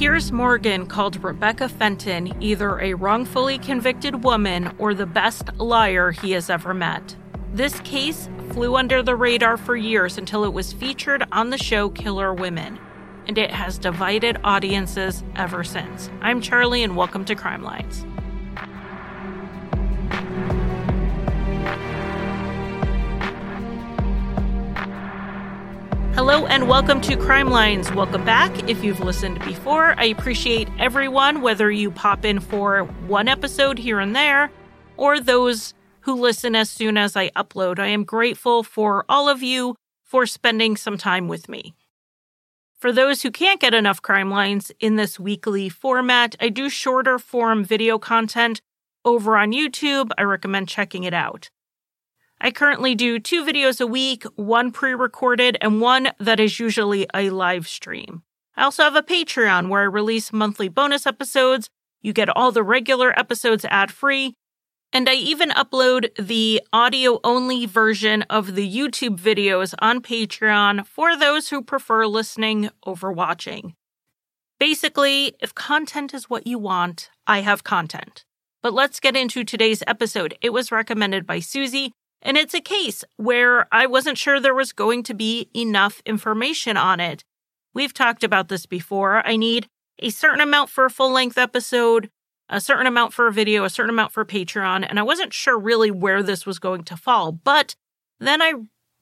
Piers Morgan called Rebecca Fenton either a wrongfully convicted woman or the best liar he has ever met. This case flew under the radar for years until it was featured on the show Killer Women, and it has divided audiences ever since. I'm Charlie, and welcome to Crime Lines. Hello and welcome to Crime Lines. Welcome back. If you've listened before, I appreciate everyone, whether you pop in for one episode here and there or those who listen as soon as I upload. I am grateful for all of you for spending some time with me. For those who can't get enough Crime Lines in this weekly format, I do shorter form video content over on YouTube. I recommend checking it out. I currently do two videos a week, one pre recorded and one that is usually a live stream. I also have a Patreon where I release monthly bonus episodes. You get all the regular episodes ad free. And I even upload the audio only version of the YouTube videos on Patreon for those who prefer listening over watching. Basically, if content is what you want, I have content. But let's get into today's episode. It was recommended by Susie, and it's a case where I wasn't sure there was going to be enough information on it. We've talked about this before. I need a certain amount for a full length episode, a certain amount for a video, a certain amount for Patreon, and I wasn't sure really where this was going to fall. But then I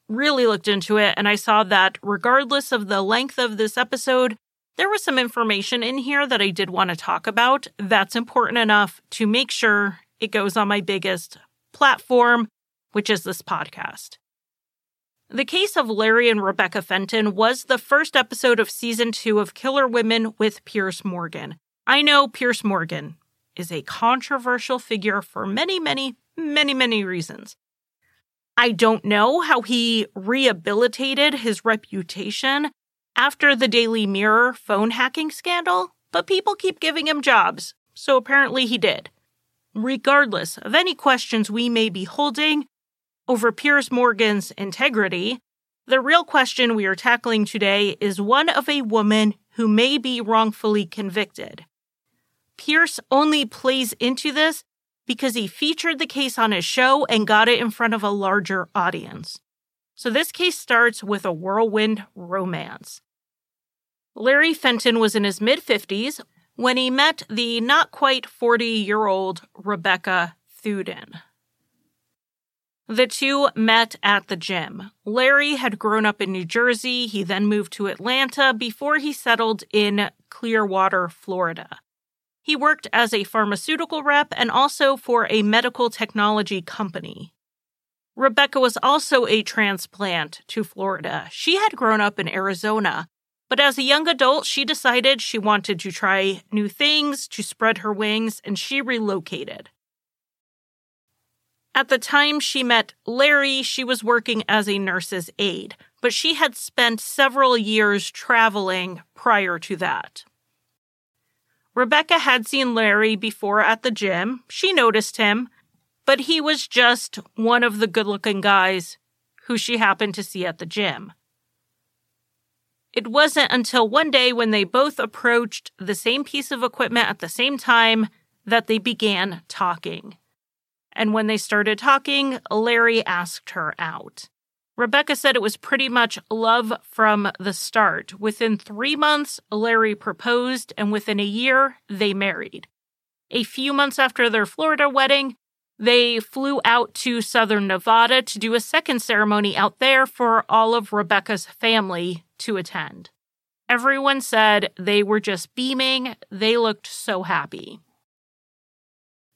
really looked into it and I saw that regardless of the length of this episode, there was some information in here that I did want to talk about that's important enough to make sure it goes on my biggest platform which is this podcast. The case of Larry and Rebecca Fenton was the first episode of season two of Killer Women with Piers Morgan. I know Piers Morgan is a controversial figure for many, many, many, many reasons. I don't know how he rehabilitated his reputation after the Daily Mirror phone hacking scandal, but people keep giving him jobs, so apparently he did. Regardless of any questions we may be holding, over Piers Morgan's integrity, the real question we are tackling today is one of a woman who may be wrongfully convicted. Piers only plays into this because he featured the case on his show and got it in front of a larger audience. So this case starts with a whirlwind romance. Larry Fenton was in his mid 50s when he met the not quite 40 year old Rebecca Thuden. The two met at the gym. Larry had grown up in New Jersey. He then moved to Atlanta before he settled in Clearwater, Florida. He worked as a pharmaceutical rep and also for a medical technology company. Rebecca was also a transplant to Florida. She had grown up in Arizona, but as a young adult, she decided she wanted to try new things, to spread her wings, and she relocated. At the time she met Larry, she was working as a nurse's aide, but she had spent several years traveling prior to that. Rebecca had seen Larry before at the gym. She noticed him, but he was just one of the good looking guys who she happened to see at the gym. It wasn't until one day when they both approached the same piece of equipment at the same time that they began talking and when they started talking, Larry asked her out. Rebecca said it was pretty much love from the start. Within three months, Larry proposed, and within a year, they married. A few months after their Florida wedding, they flew out to southern Nevada to do a second ceremony out there for all of Rebecca's family to attend. Everyone said they were just beaming. They looked so happy.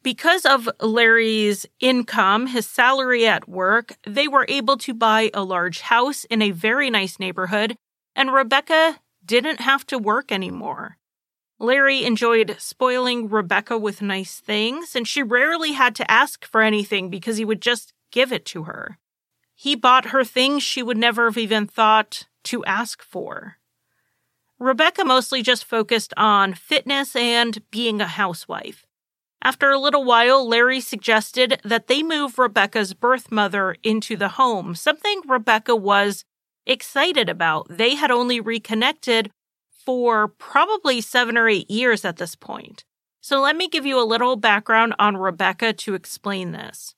Because of Larry's income, his salary at work, they were able to buy a large house in a very nice neighborhood, and Rebecca didn't have to work anymore. Larry enjoyed spoiling Rebecca with nice things, and she rarely had to ask for anything because he would just give it to her. He bought her things she would never have even thought to ask for. Rebecca mostly just focused on fitness and being a housewife. After a little while, Larry suggested that they move Rebecca's birth mother into the home, something Rebecca was excited about. They had only reconnected for probably seven or eight years at this point. So let me give you a little background on Rebecca to explain this.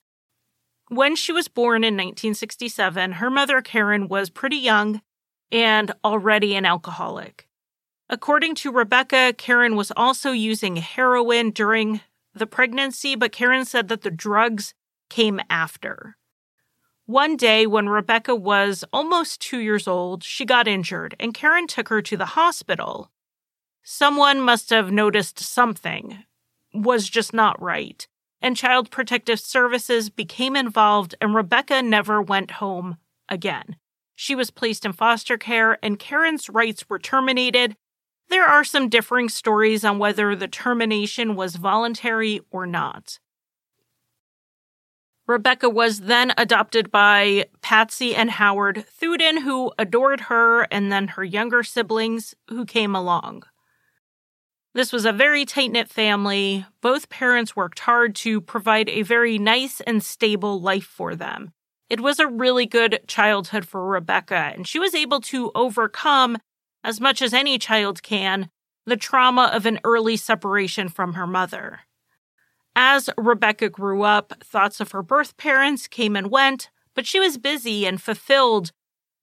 When she was born in 1967, her mother Karen was pretty young and already an alcoholic. According to Rebecca, Karen was also using heroin during the pregnancy, but Karen said that the drugs came after. One day, when Rebecca was almost two years old, she got injured, and Karen took her to the hospital. Someone must have noticed something was just not right, and Child Protective Services became involved, and Rebecca never went home again. She was placed in foster care, and Karen's rights were terminated. There are some differing stories on whether the termination was voluntary or not. Rebecca was then adopted by Patsy and Howard Thuden, who adored her, and then her younger siblings who came along. This was a very tight knit family. Both parents worked hard to provide a very nice and stable life for them. It was a really good childhood for Rebecca, and she was able to overcome, as much as any child can, the trauma of an early separation from her mother. As Rebecca grew up, thoughts of her birth parents came and went, but she was busy and fulfilled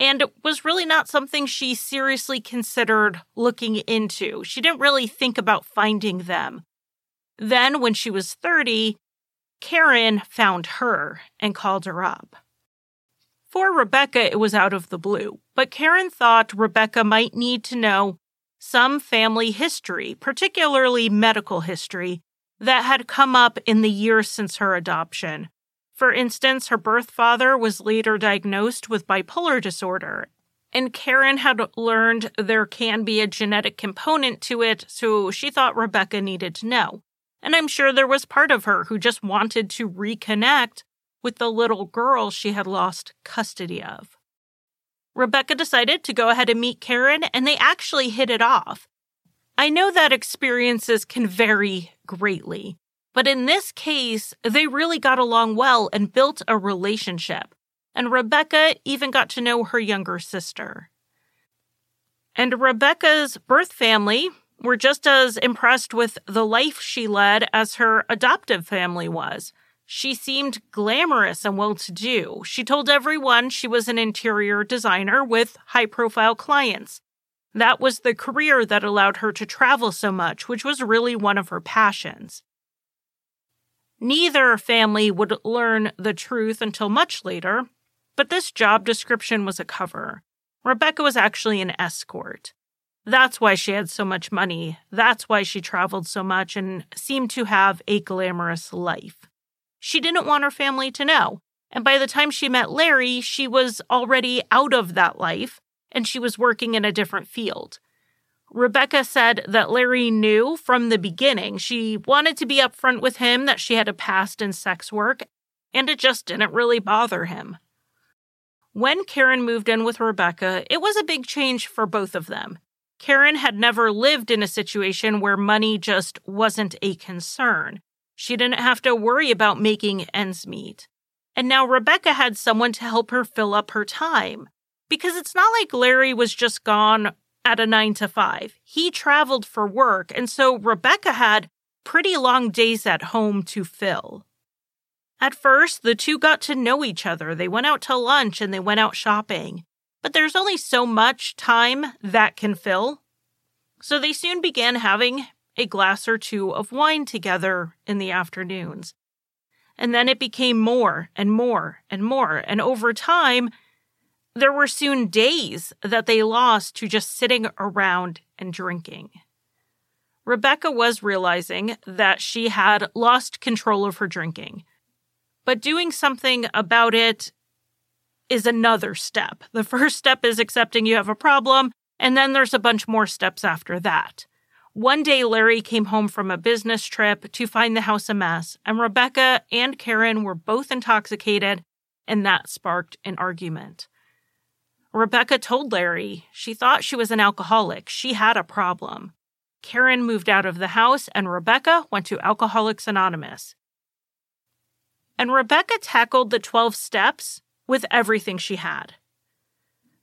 and it was really not something she seriously considered looking into. She didn't really think about finding them. Then, when she was 30, Karen found her and called her up. For Rebecca, it was out of the blue, but Karen thought Rebecca might need to know some family history, particularly medical history, that had come up in the years since her adoption. For instance, her birth father was later diagnosed with bipolar disorder, and Karen had learned there can be a genetic component to it, so she thought Rebecca needed to know. And I'm sure there was part of her who just wanted to reconnect with the little girl she had lost custody of. Rebecca decided to go ahead and meet Karen, and they actually hit it off. I know that experiences can vary greatly, but in this case, they really got along well and built a relationship. And Rebecca even got to know her younger sister. And Rebecca's birth family were just as impressed with the life she led as her adoptive family was. She seemed glamorous and well to do. She told everyone she was an interior designer with high profile clients. That was the career that allowed her to travel so much, which was really one of her passions. Neither family would learn the truth until much later, but this job description was a cover. Rebecca was actually an escort. That's why she had so much money. That's why she traveled so much and seemed to have a glamorous life. She didn't want her family to know. And by the time she met Larry, she was already out of that life and she was working in a different field. Rebecca said that Larry knew from the beginning she wanted to be upfront with him that she had a past in sex work, and it just didn't really bother him. When Karen moved in with Rebecca, it was a big change for both of them. Karen had never lived in a situation where money just wasn't a concern. She didn't have to worry about making ends meet. And now Rebecca had someone to help her fill up her time. Because it's not like Larry was just gone at a nine to five. He traveled for work, and so Rebecca had pretty long days at home to fill. At first, the two got to know each other. They went out to lunch and they went out shopping. But there's only so much time that can fill. So they soon began having a glass or two of wine together in the afternoons. And then it became more and more and more. And over time, there were soon days that they lost to just sitting around and drinking. Rebecca was realizing that she had lost control of her drinking, but doing something about it is another step. The first step is accepting you have a problem, and then there's a bunch more steps after that. One day, Larry came home from a business trip to find the house a mess, and Rebecca and Karen were both intoxicated, and that sparked an argument. Rebecca told Larry she thought she was an alcoholic. She had a problem. Karen moved out of the house and Rebecca went to Alcoholics Anonymous. And Rebecca tackled the 12 steps with everything she had.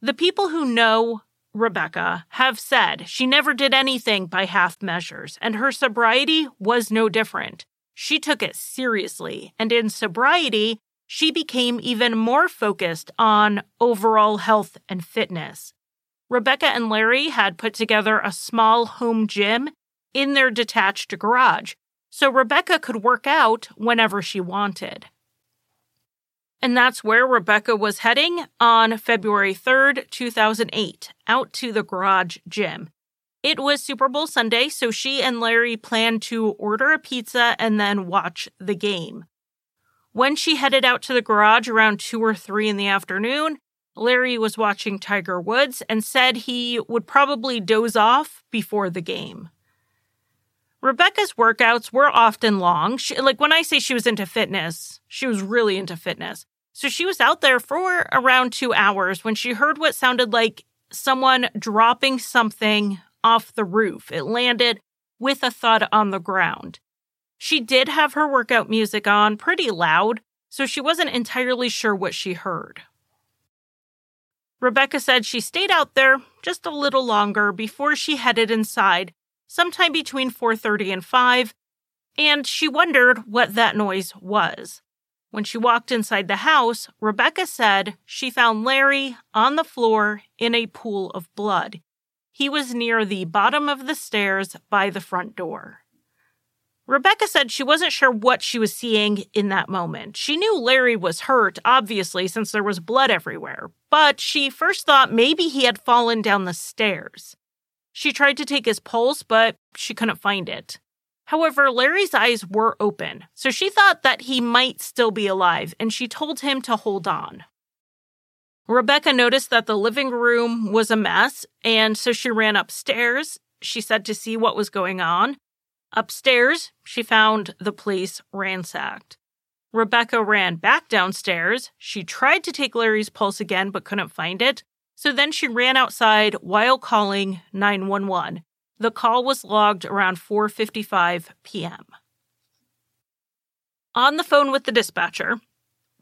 The people who know Rebecca, have said she never did anything by half measures, and her sobriety was no different. She took it seriously, and in sobriety, she became even more focused on overall health and fitness. Rebecca and Larry had put together a small home gym in their detached garage, so Rebecca could work out whenever she wanted. And that's where Rebecca was heading on February 3rd, 2008, out to the garage gym. It was Super Bowl Sunday, so she and Larry planned to order a pizza and then watch the game. When she headed out to the garage around 2 or 3 in the afternoon, Larry was watching Tiger Woods and said he would probably doze off before the game. Rebecca's workouts were often long. She, like when I say she was into fitness, she was really into fitness. So she was out there for around two hours when she heard what sounded like someone dropping something off the roof. It landed with a thud on the ground. She did have her workout music on pretty loud, so she wasn't entirely sure what she heard. Rebecca said she stayed out there just a little longer before she headed inside, sometime between 4:30 and 5, and she wondered what that noise was. When she walked inside the house, Rebecca said she found Larry on the floor in a pool of blood. He was near the bottom of the stairs by the front door. Rebecca said she wasn't sure what she was seeing in that moment. She knew Larry was hurt, obviously, since there was blood everywhere, but she first thought maybe he had fallen down the stairs. She tried to take his pulse, but she couldn't find it. However, Larry's eyes were open, so she thought that he might still be alive, and she told him to hold on. Rebecca noticed that the living room was a mess, and so she ran upstairs, she said, to see what was going on. Upstairs, she found the place ransacked. Rebecca ran back downstairs. She tried to take Larry's pulse again but couldn't find it. So then she ran outside while calling 911. The call was logged around 4:55 p.m. On the phone with the dispatcher,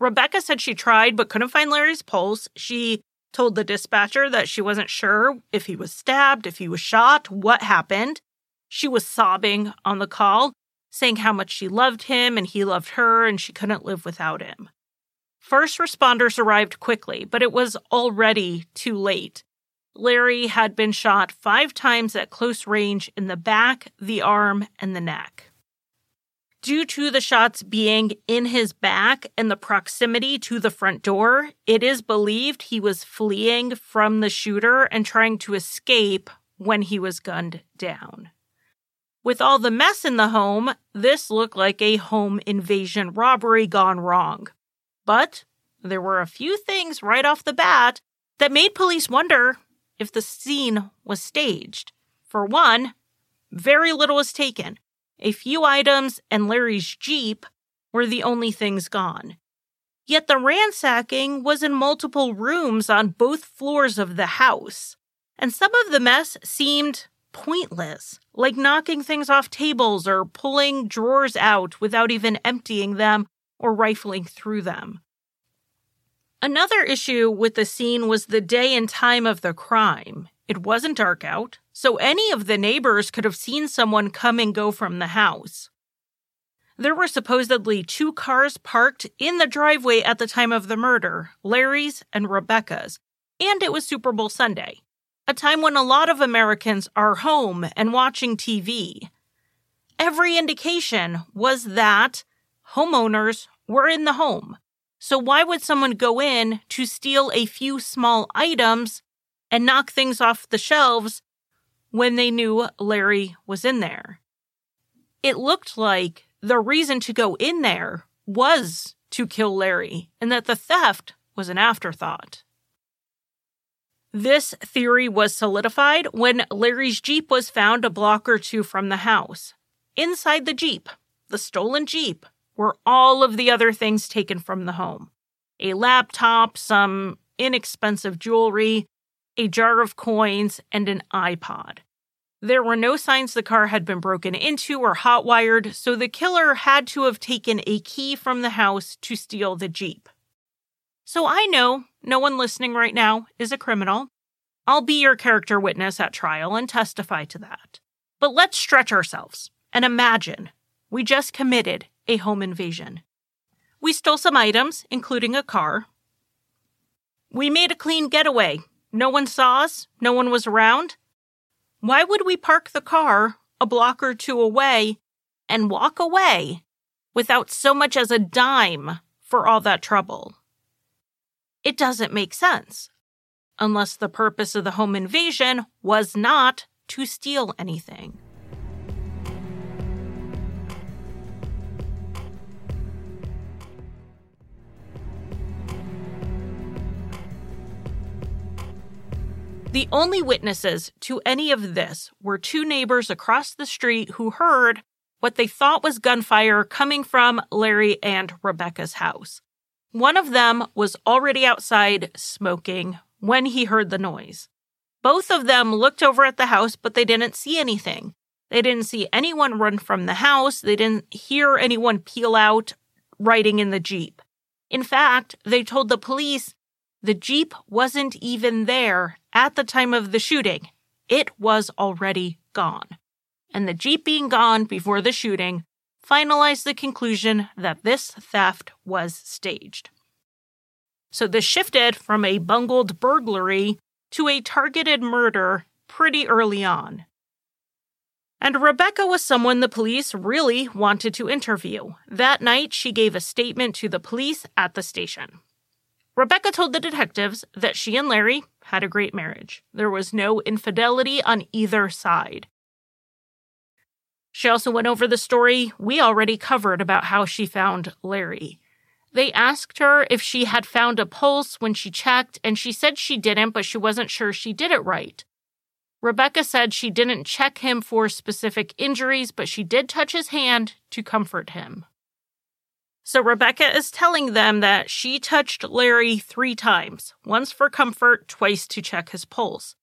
Rebecca said she tried but couldn't find Larry's pulse. She told the dispatcher that she wasn't sure if he was stabbed, if he was shot, what happened. She was sobbing on the call, saying how much she loved him and he loved her and she couldn't live without him. First responders arrived quickly, but it was already too late. Larry had been shot five times at close range in the back, the arm, and the neck. Due to the shots being in his back and the proximity to the front door, it is believed he was fleeing from the shooter and trying to escape when he was gunned down. With all the mess in the home, this looked like a home invasion robbery gone wrong. But there were a few things right off the bat that made police wonder if the scene was staged. For one, very little was taken. A few items and Larry's Jeep were the only things gone. Yet the ransacking was in multiple rooms on both floors of the house, and some of the mess seemed pointless, like knocking things off tables or pulling drawers out without even emptying them or rifling through them. Another issue with the scene was the day and time of the crime. It wasn't dark out, so any of the neighbors could have seen someone come and go from the house. There were supposedly two cars parked in the driveway at the time of the murder Larry's and Rebecca's, and it was Super Bowl Sunday a time when a lot of Americans are home and watching TV. Every indication was that homeowners were in the home. So, why would someone go in to steal a few small items and knock things off the shelves when they knew Larry was in there? It looked like the reason to go in there was to kill Larry and that the theft was an afterthought. This theory was solidified when Larry's Jeep was found a block or two from the house. Inside the Jeep, the stolen Jeep, were all of the other things taken from the home a laptop, some inexpensive jewelry, a jar of coins, and an iPod. There were no signs the car had been broken into or hotwired, so the killer had to have taken a key from the house to steal the Jeep. So I know no one listening right now is a criminal. I'll be your character witness at trial and testify to that. But let's stretch ourselves and imagine we just committed a home invasion. We stole some items, including a car. We made a clean getaway. No one saw us, no one was around. Why would we park the car a block or two away and walk away without so much as a dime for all that trouble? It doesn't make sense unless the purpose of the home invasion was not to steal anything. The only witnesses to any of this were two neighbors across the street who heard what they thought was gunfire coming from Larry and Rebecca's house. One of them was already outside smoking when he heard the noise. Both of them looked over at the house, but they didn't see anything. They didn't see anyone run from the house. They didn't hear anyone peel out riding in the Jeep. In fact, they told the police the Jeep wasn't even there at the time of the shooting. It was already gone. And the Jeep being gone before the shooting finalized the conclusion that this theft was staged. So this shifted from a bungled burglary to a targeted murder pretty early on. And Rebecca was someone the police really wanted to interview. That night, she gave a statement to the police at the station. Rebecca told the detectives that she and Larry had a great marriage. There was no infidelity on either side. She also went over the story we already covered about how she found Larry. They asked her if she had found a pulse when she checked, and she said she didn't, but she wasn't sure she did it right. Rebecca said she didn't check him for specific injuries, but she did touch his hand to comfort him. So Rebecca is telling them that she touched Larry three times once for comfort, twice to check his pulse.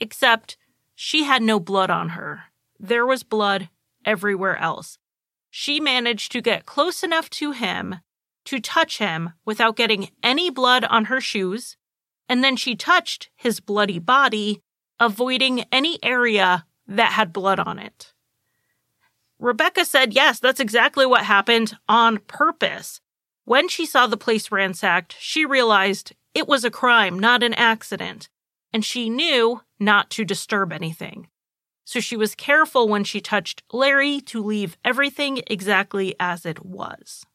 Except she had no blood on her. There was blood everywhere else. She managed to get close enough to him to touch him without getting any blood on her shoes, and then she touched his bloody body, avoiding any area that had blood on it. Rebecca said, yes, that's exactly what happened on purpose. When she saw the place ransacked, she realized it was a crime, not an accident, and she knew not to disturb anything. So she was careful when she touched Larry to leave everything exactly as it was.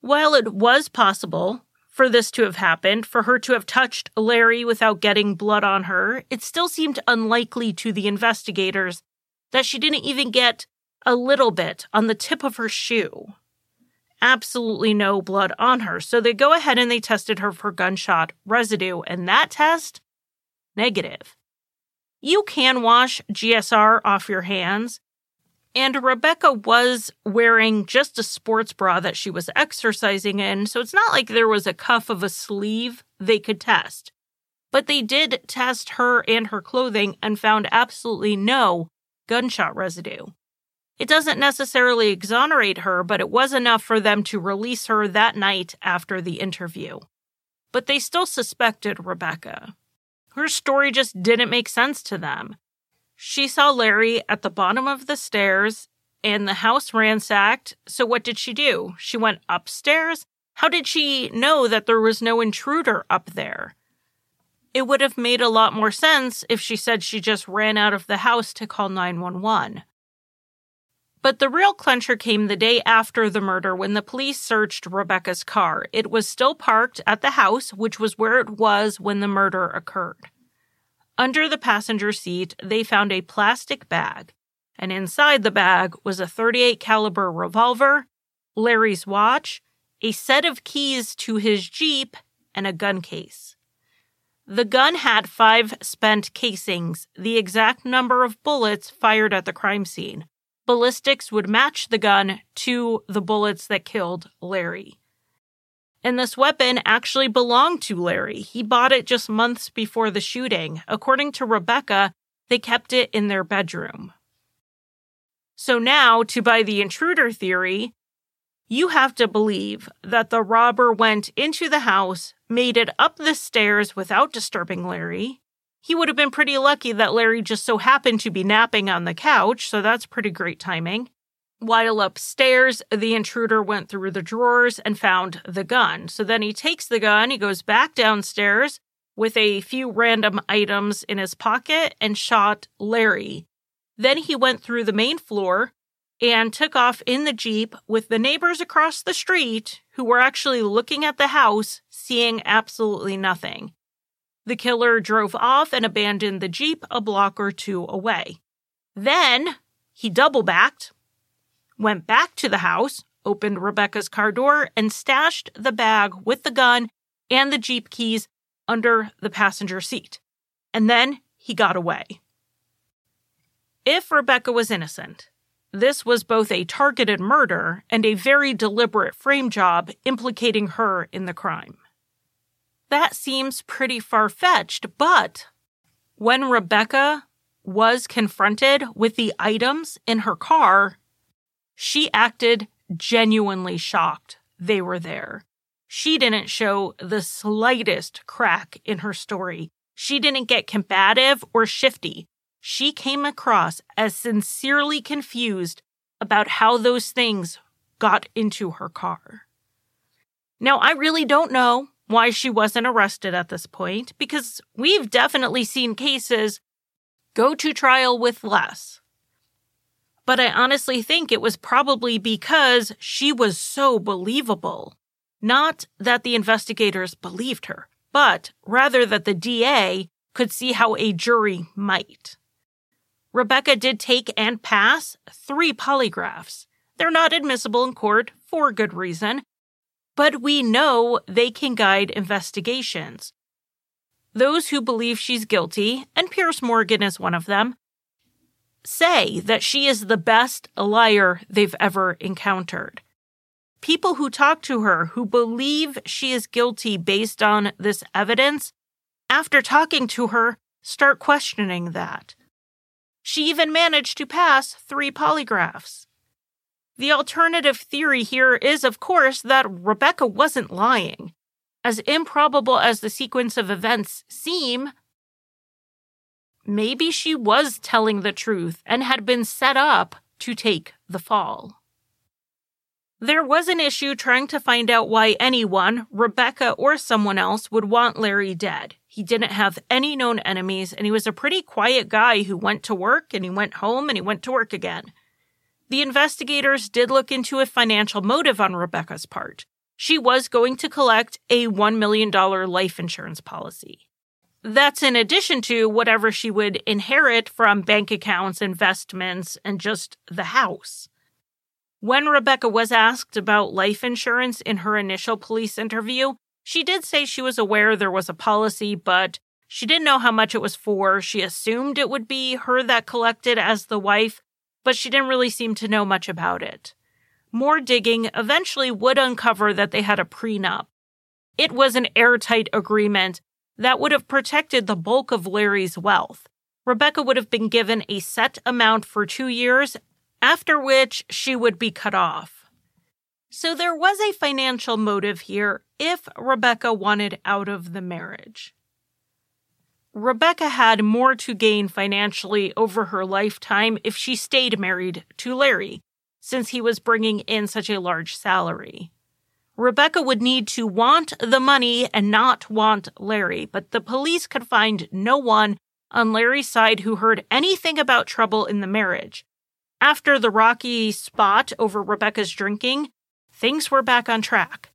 While it was possible for this to have happened, for her to have touched Larry without getting blood on her, it still seemed unlikely to the investigators that she didn't even get a little bit on the tip of her shoe. Absolutely no blood on her. So they go ahead and they tested her for gunshot residue, and that test, negative. You can wash GSR off your hands, and Rebecca was wearing just a sports bra that she was exercising in, so it's not like there was a cuff of a sleeve they could test. But they did test her and her clothing and found absolutely no gunshot residue. It doesn't necessarily exonerate her, but it was enough for them to release her that night after the interview. But they still suspected Rebecca. Her story just didn't make sense to them. She saw Larry at the bottom of the stairs and the house ransacked. So, what did she do? She went upstairs. How did she know that there was no intruder up there? It would have made a lot more sense if she said she just ran out of the house to call 911. But the real clincher came the day after the murder when the police searched Rebecca's car. It was still parked at the house, which was where it was when the murder occurred. Under the passenger seat, they found a plastic bag, and inside the bag was a 38 caliber revolver, Larry's watch, a set of keys to his Jeep, and a gun case. The gun had five spent casings, the exact number of bullets fired at the crime scene. Ballistics would match the gun to the bullets that killed Larry. And this weapon actually belonged to Larry. He bought it just months before the shooting. According to Rebecca, they kept it in their bedroom. So now, to buy the intruder theory, you have to believe that the robber went into the house, made it up the stairs without disturbing Larry, He would have been pretty lucky that Larry just so happened to be napping on the couch, so that's pretty great timing. While upstairs, the intruder went through the drawers and found the gun. So then he takes the gun, he goes back downstairs with a few random items in his pocket and shot Larry. Then he went through the main floor and took off in the Jeep with the neighbors across the street who were actually looking at the house, seeing absolutely nothing. The killer drove off and abandoned the Jeep a block or two away. Then he double backed, went back to the house, opened Rebecca's car door, and stashed the bag with the gun and the Jeep keys under the passenger seat. And then he got away. If Rebecca was innocent, this was both a targeted murder and a very deliberate frame job implicating her in the crime. That seems pretty far fetched, but when Rebecca was confronted with the items in her car, she acted genuinely shocked they were there. She didn't show the slightest crack in her story. She didn't get combative or shifty. She came across as sincerely confused about how those things got into her car. Now, I really don't know why she wasn't arrested at this point because we've definitely seen cases go to trial with less. But I honestly think it was probably because she was so believable. Not that the investigators believed her, but rather that the DA could see how a jury might. Rebecca did take and pass three polygraphs. They're not admissible in court for good reason, but we know they can guide investigations. Those who believe she's guilty, and Piers Morgan is one of them, say that she is the best liar they've ever encountered people who talk to her who believe she is guilty based on this evidence, after talking to her, start questioning that. She even managed to pass three polygraphs. The alternative theory here is, of course, that Rebecca wasn't lying. As improbable as the sequence of events seem, maybe she was telling the truth and had been set up to take the fall. There was an issue trying to find out why anyone, Rebecca or someone else, would want Larry dead. He didn't have any known enemies, and he was a pretty quiet guy who went to work and he went home and he went to work again. The investigators did look into a financial motive on Rebecca's part. She was going to collect a $1 million life insurance policy. That's in addition to whatever she would inherit from bank accounts, investments, and just the house. When Rebecca was asked about life insurance in her initial police interview, she did say she was aware there was a policy, but she didn't know how much it was for. She assumed it would be her that collected as the wife, but she didn't really seem to know much about it. More digging eventually would uncover that they had a prenup. It was an airtight agreement that would have protected the bulk of Larry's wealth. Rebecca would have been given a set amount for two years after which she would be cut off. So there was a financial motive here if Rebecca wanted out of the marriage. Rebecca had more to gain financially over her lifetime if she stayed married to Larry, since he was bringing in such a large salary. Rebecca would need to want the money and not want Larry, but the police could find no one on Larry's side who heard anything about trouble in the marriage, after the rocky spot over Rebecca's drinking, things were back on track.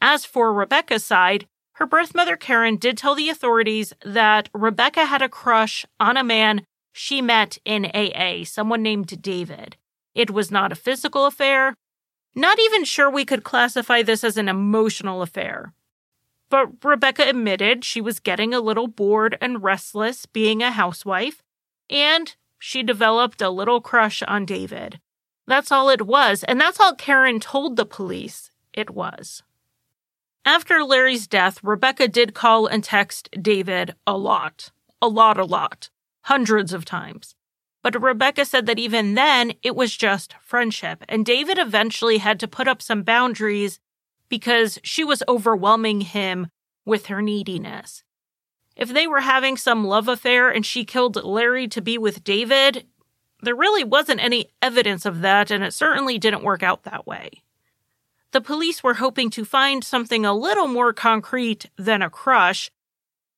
As for Rebecca's side, her birth mother Karen did tell the authorities that Rebecca had a crush on a man she met in AA, someone named David. It was not a physical affair. Not even sure we could classify this as an emotional affair. But Rebecca admitted she was getting a little bored and restless being a housewife, and she developed a little crush on David. That's all it was, and that's all Karen told the police it was. After Larry's death, Rebecca did call and text David a lot. A lot, a lot. Hundreds of times. But Rebecca said that even then, it was just friendship, and David eventually had to put up some boundaries because she was overwhelming him with her neediness. If they were having some love affair and she killed Larry to be with David, there really wasn't any evidence of that, and it certainly didn't work out that way. The police were hoping to find something a little more concrete than a crush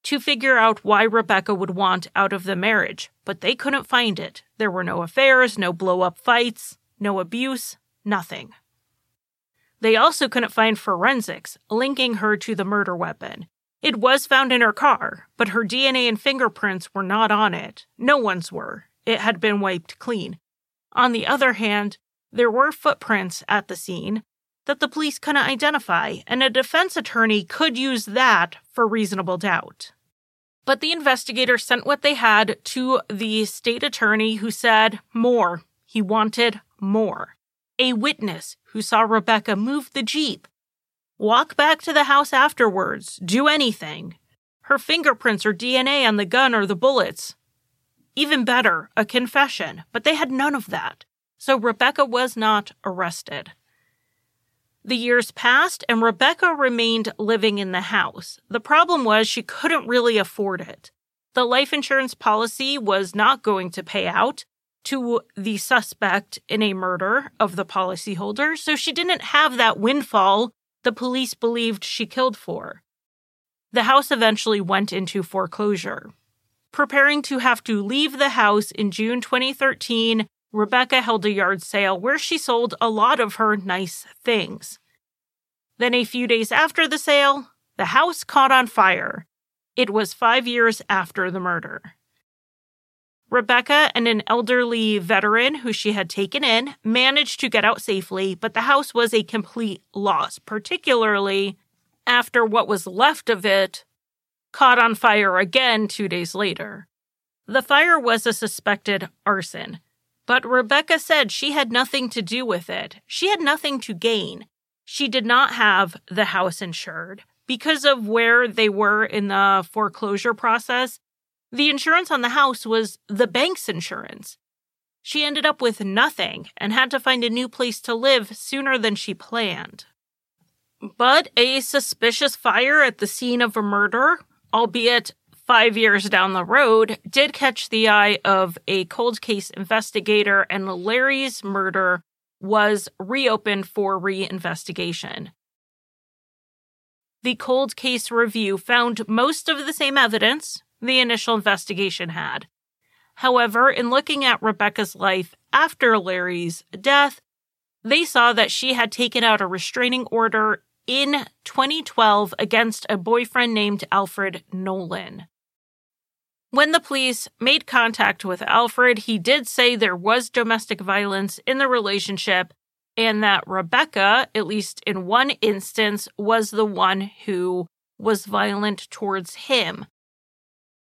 to figure out why Rebecca would want out of the marriage, but they couldn't find it. There were no affairs, no blow up fights, no abuse, nothing. They also couldn't find forensics linking her to the murder weapon. It was found in her car, but her DNA and fingerprints were not on it. No one's were. It had been wiped clean. On the other hand, there were footprints at the scene that the police couldn't identify, and a defense attorney could use that for reasonable doubt. But the investigator sent what they had to the state attorney who said more. He wanted more. A witness who saw Rebecca move the Jeep, walk back to the house afterwards, do anything. Her fingerprints or DNA on the gun or the bullets. Even better, a confession, but they had none of that. So Rebecca was not arrested. The years passed and Rebecca remained living in the house. The problem was she couldn't really afford it. The life insurance policy was not going to pay out to the suspect in a murder of the policyholder, so she didn't have that windfall the police believed she killed for. The house eventually went into foreclosure. Preparing to have to leave the house in June 2013, Rebecca held a yard sale where she sold a lot of her nice things. Then, a few days after the sale, the house caught on fire. It was five years after the murder. Rebecca and an elderly veteran who she had taken in managed to get out safely, but the house was a complete loss, particularly after what was left of it caught on fire again two days later. The fire was a suspected arson, but Rebecca said she had nothing to do with it. She had nothing to gain. She did not have the house insured. Because of where they were in the foreclosure process, the insurance on the house was the bank's insurance. She ended up with nothing and had to find a new place to live sooner than she planned. But a suspicious fire at the scene of a murder, albeit five years down the road, did catch the eye of a cold case investigator, and Larry's murder was reopened for reinvestigation. The cold case review found most of the same evidence, the initial investigation had. However, in looking at Rebecca's life after Larry's death, they saw that she had taken out a restraining order in 2012 against a boyfriend named Alfred Nolan. When the police made contact with Alfred, he did say there was domestic violence in the relationship and that Rebecca, at least in one instance, was the one who was violent towards him.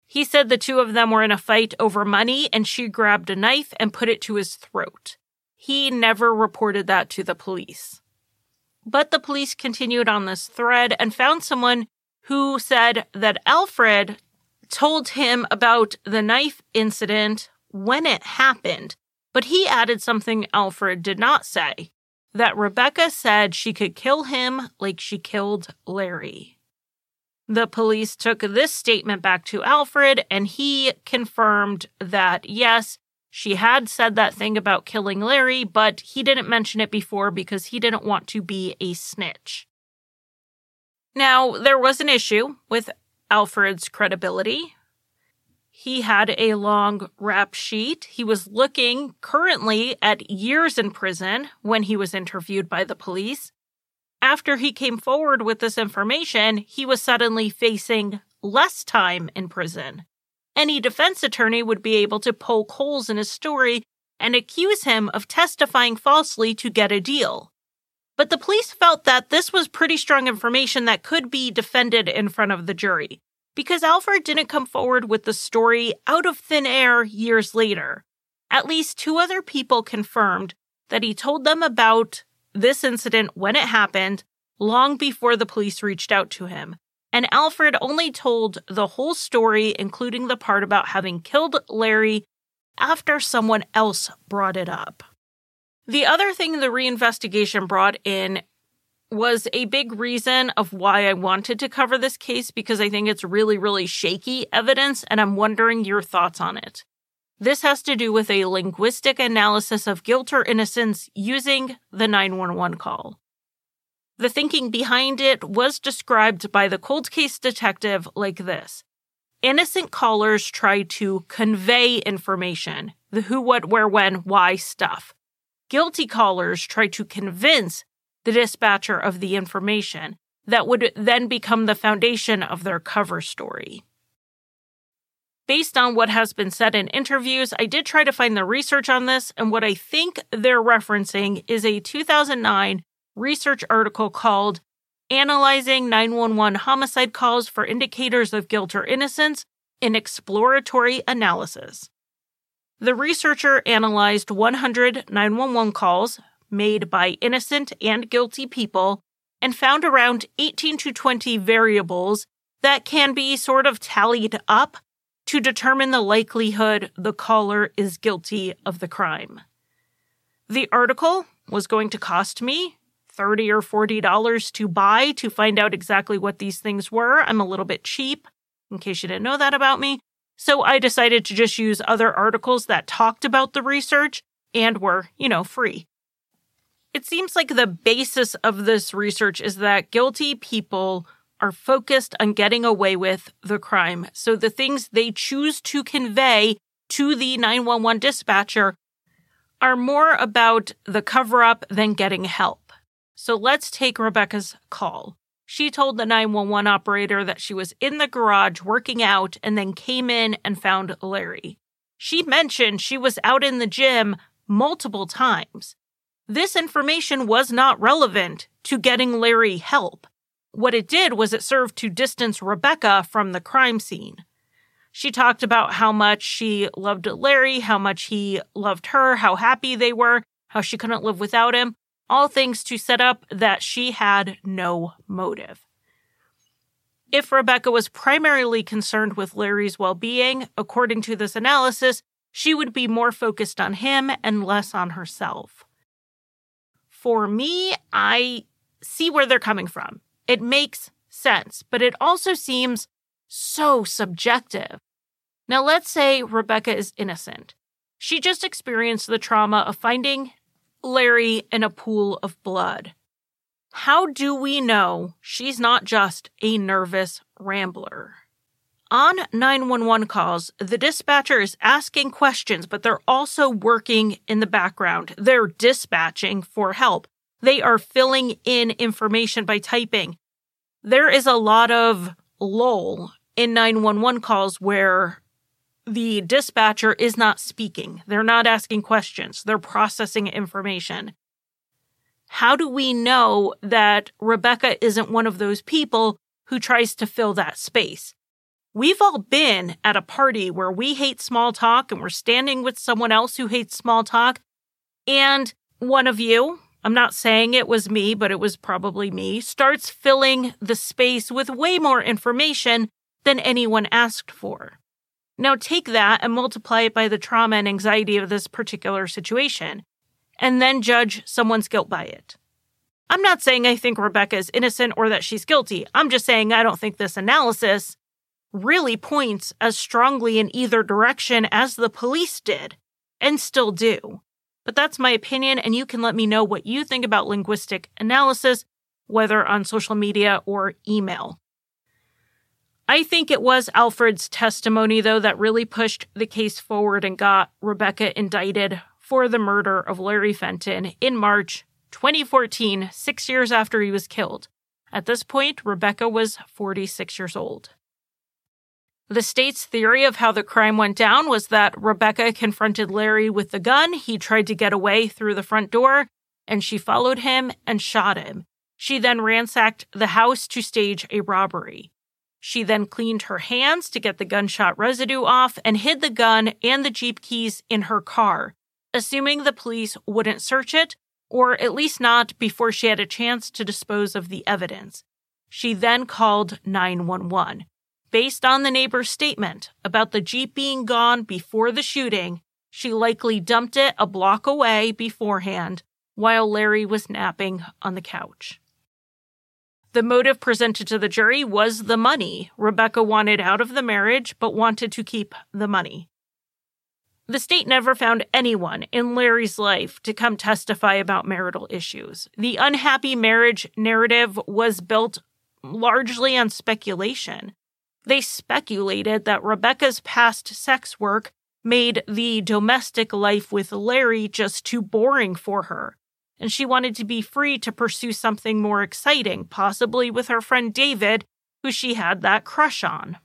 He said the two of them were in a fight over money and she grabbed a knife and put it to his throat. He never reported that to the police. But the police continued on this thread and found someone who said that Alfred told him about the knife incident when it happened, but he added something Alfred did not say that Rebecca said she could kill him like she killed Larry. The police took this statement back to Alfred, and he confirmed that yes, she had said that thing about killing Larry, but he didn't mention it before because he didn't want to be a snitch. Now, there was an issue with Alfred's credibility. He had a long rap sheet. He was looking currently at years in prison when he was interviewed by the police after he came forward with this information, he was suddenly facing less time in prison. Any defense attorney would be able to poke holes in his story and accuse him of testifying falsely to get a deal. But the police felt that this was pretty strong information that could be defended in front of the jury, because Alfred didn't come forward with the story out of thin air years later. At least two other people confirmed that he told them about this incident when it happened long before the police reached out to him. And Alfred only told the whole story, including the part about having killed Larry, after someone else brought it up. The other thing the reinvestigation brought in was a big reason of why I wanted to cover this case because I think it's really, really shaky evidence, and I'm wondering your thoughts on it. This has to do with a linguistic analysis of guilt or innocence using the 911 call. The thinking behind it was described by the cold case detective like this Innocent callers try to convey information, the who, what, where, when, why stuff. Guilty callers try to convince the dispatcher of the information that would then become the foundation of their cover story. Based on what has been said in interviews, I did try to find the research on this, and what I think they're referencing is a 2009 research article called Analyzing 911 Homicide Calls for Indicators of Guilt or Innocence in Exploratory Analysis. The researcher analyzed 100 911 calls made by innocent and guilty people and found around 18 to 20 variables that can be sort of tallied up to determine the likelihood the caller is guilty of the crime. The article was going to cost me 30 or 40 dollars to buy to find out exactly what these things were. I'm a little bit cheap in case you didn't know that about me. So I decided to just use other articles that talked about the research and were, you know, free. It seems like the basis of this research is that guilty people are focused on getting away with the crime. So the things they choose to convey to the 911 dispatcher are more about the cover up than getting help. So let's take Rebecca's call. She told the 911 operator that she was in the garage working out and then came in and found Larry. She mentioned she was out in the gym multiple times. This information was not relevant to getting Larry help. What it did was it served to distance Rebecca from the crime scene. She talked about how much she loved Larry, how much he loved her, how happy they were, how she couldn't live without him, all things to set up that she had no motive. If Rebecca was primarily concerned with Larry's well being, according to this analysis, she would be more focused on him and less on herself. For me, I see where they're coming from. It makes sense, but it also seems so subjective. Now, let's say Rebecca is innocent. She just experienced the trauma of finding Larry in a pool of blood. How do we know she's not just a nervous rambler? On 911 calls, the dispatcher is asking questions, but they're also working in the background. They're dispatching for help. They are filling in information by typing. There is a lot of lull in 911 calls where the dispatcher is not speaking. They're not asking questions. They're processing information. How do we know that Rebecca isn't one of those people who tries to fill that space? We've all been at a party where we hate small talk and we're standing with someone else who hates small talk. And one of you, I'm not saying it was me, but it was probably me, starts filling the space with way more information than anyone asked for. Now take that and multiply it by the trauma and anxiety of this particular situation, and then judge someone's guilt by it. I'm not saying I think Rebecca is innocent or that she's guilty. I'm just saying I don't think this analysis really points as strongly in either direction as the police did and still do. But that's my opinion, and you can let me know what you think about linguistic analysis, whether on social media or email. I think it was Alfred's testimony, though, that really pushed the case forward and got Rebecca indicted for the murder of Larry Fenton in March 2014, six years after he was killed. At this point, Rebecca was 46 years old. The state's theory of how the crime went down was that Rebecca confronted Larry with the gun. He tried to get away through the front door, and she followed him and shot him. She then ransacked the house to stage a robbery. She then cleaned her hands to get the gunshot residue off and hid the gun and the Jeep keys in her car, assuming the police wouldn't search it, or at least not before she had a chance to dispose of the evidence. She then called 911. Based on the neighbor's statement about the Jeep being gone before the shooting, she likely dumped it a block away beforehand while Larry was napping on the couch. The motive presented to the jury was the money. Rebecca wanted out of the marriage, but wanted to keep the money. The state never found anyone in Larry's life to come testify about marital issues. The unhappy marriage narrative was built largely on speculation. They speculated that Rebecca's past sex work made the domestic life with Larry just too boring for her and she wanted to be free to pursue something more exciting, possibly with her friend David, who she had that crush on.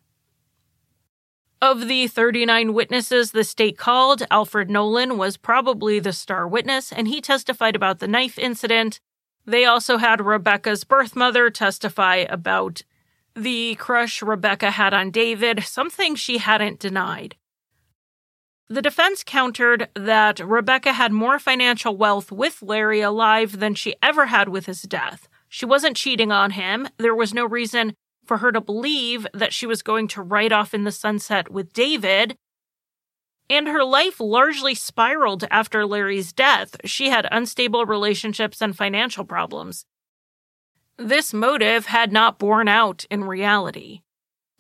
Of the 39 witnesses the state called, Alfred Nolan was probably the star witness, and he testified about the knife incident. They also had Rebecca's birth mother testify about the crush Rebecca had on David, something she hadn't denied. The defense countered that Rebecca had more financial wealth with Larry alive than she ever had with his death. She wasn't cheating on him. There was no reason for her to believe that she was going to ride off in the sunset with David. And her life largely spiraled after Larry's death. She had unstable relationships and financial problems. This motive had not borne out in reality.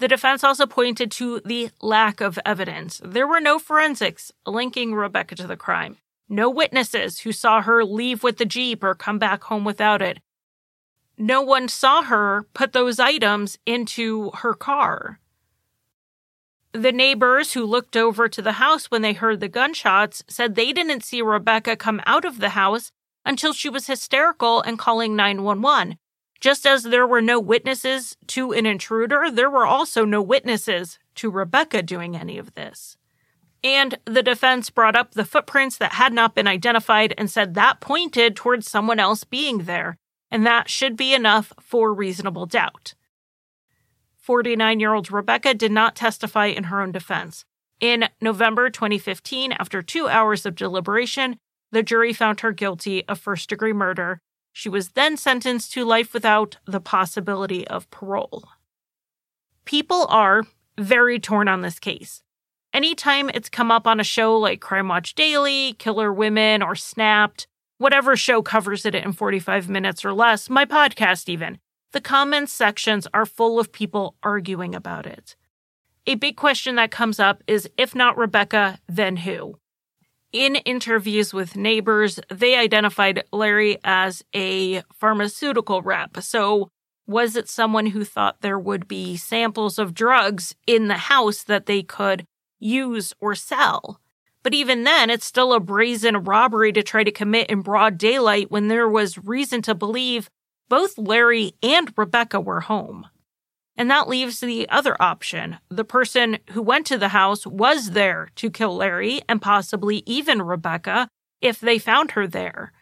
The defense also pointed to the lack of evidence. There were no forensics linking Rebecca to the crime, no witnesses who saw her leave with the Jeep or come back home without it. No one saw her put those items into her car. The neighbors who looked over to the house when they heard the gunshots said they didn't see Rebecca come out of the house until she was hysterical and calling 911, just as there were no witnesses to an intruder, there were also no witnesses to Rebecca doing any of this. And the defense brought up the footprints that had not been identified and said that pointed towards someone else being there, and that should be enough for reasonable doubt. 49 year old Rebecca did not testify in her own defense. In November 2015, after two hours of deliberation, the jury found her guilty of first degree murder she was then sentenced to life without the possibility of parole. People are very torn on this case. Anytime it's come up on a show like Crime Watch Daily, Killer Women, or Snapped, whatever show covers it in 45 minutes or less, my podcast even, the comments sections are full of people arguing about it. A big question that comes up is if not Rebecca, then who? In interviews with neighbors, they identified Larry as a pharmaceutical rep. So, was it someone who thought there would be samples of drugs in the house that they could use or sell? But even then, it's still a brazen robbery to try to commit in broad daylight when there was reason to believe both Larry and Rebecca were home. And that leaves the other option. The person who went to the house was there to kill Larry and possibly even Rebecca if they found her there.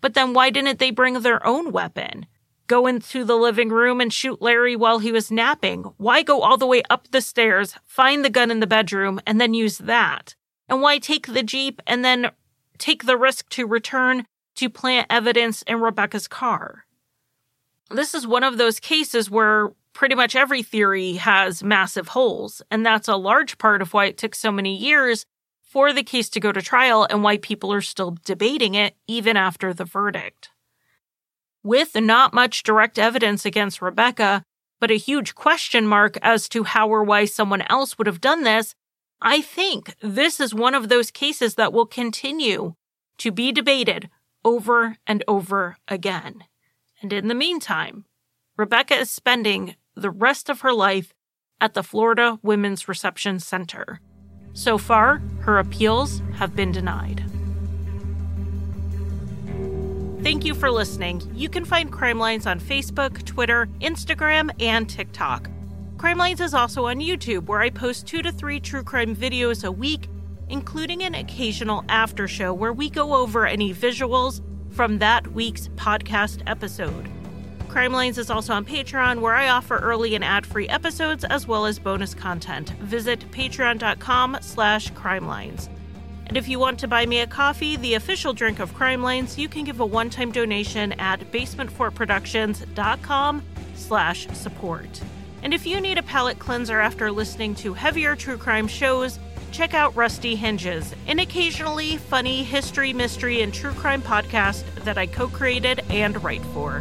But then why didn't they bring their own weapon? Go into the living room and shoot Larry while he was napping? Why go all the way up the stairs, find the gun in the bedroom, and then use that? And why take the Jeep and then take the risk to return to plant evidence in Rebecca's car? This is one of those cases where pretty much every theory has massive holes. And that's a large part of why it took so many years for the case to go to trial and why people are still debating it even after the verdict. With not much direct evidence against Rebecca, but a huge question mark as to how or why someone else would have done this, I think this is one of those cases that will continue to be debated over and over again. And in the meantime, Rebecca is spending the rest of her life at the Florida Women's Reception Center. So far, her appeals have been denied. Thank you for listening. You can find Crime Lines on Facebook, Twitter, Instagram, and TikTok. Crime Lines is also on YouTube, where I post two to three true crime videos a week, including an occasional after show where we go over any visuals from that week's podcast episode. Crime Lines is also on Patreon, where I offer early and ad-free episodes as well as bonus content. Visit patreon.com slash crimelines. And if you want to buy me a coffee, the official drink of Crime Lines, you can give a one-time donation at basementfortproductions.com slash support. And if you need a palate cleanser after listening to heavier true crime shows, check out Rusty Hinges, an occasionally funny history, mystery, and true crime podcast that I co created and write for.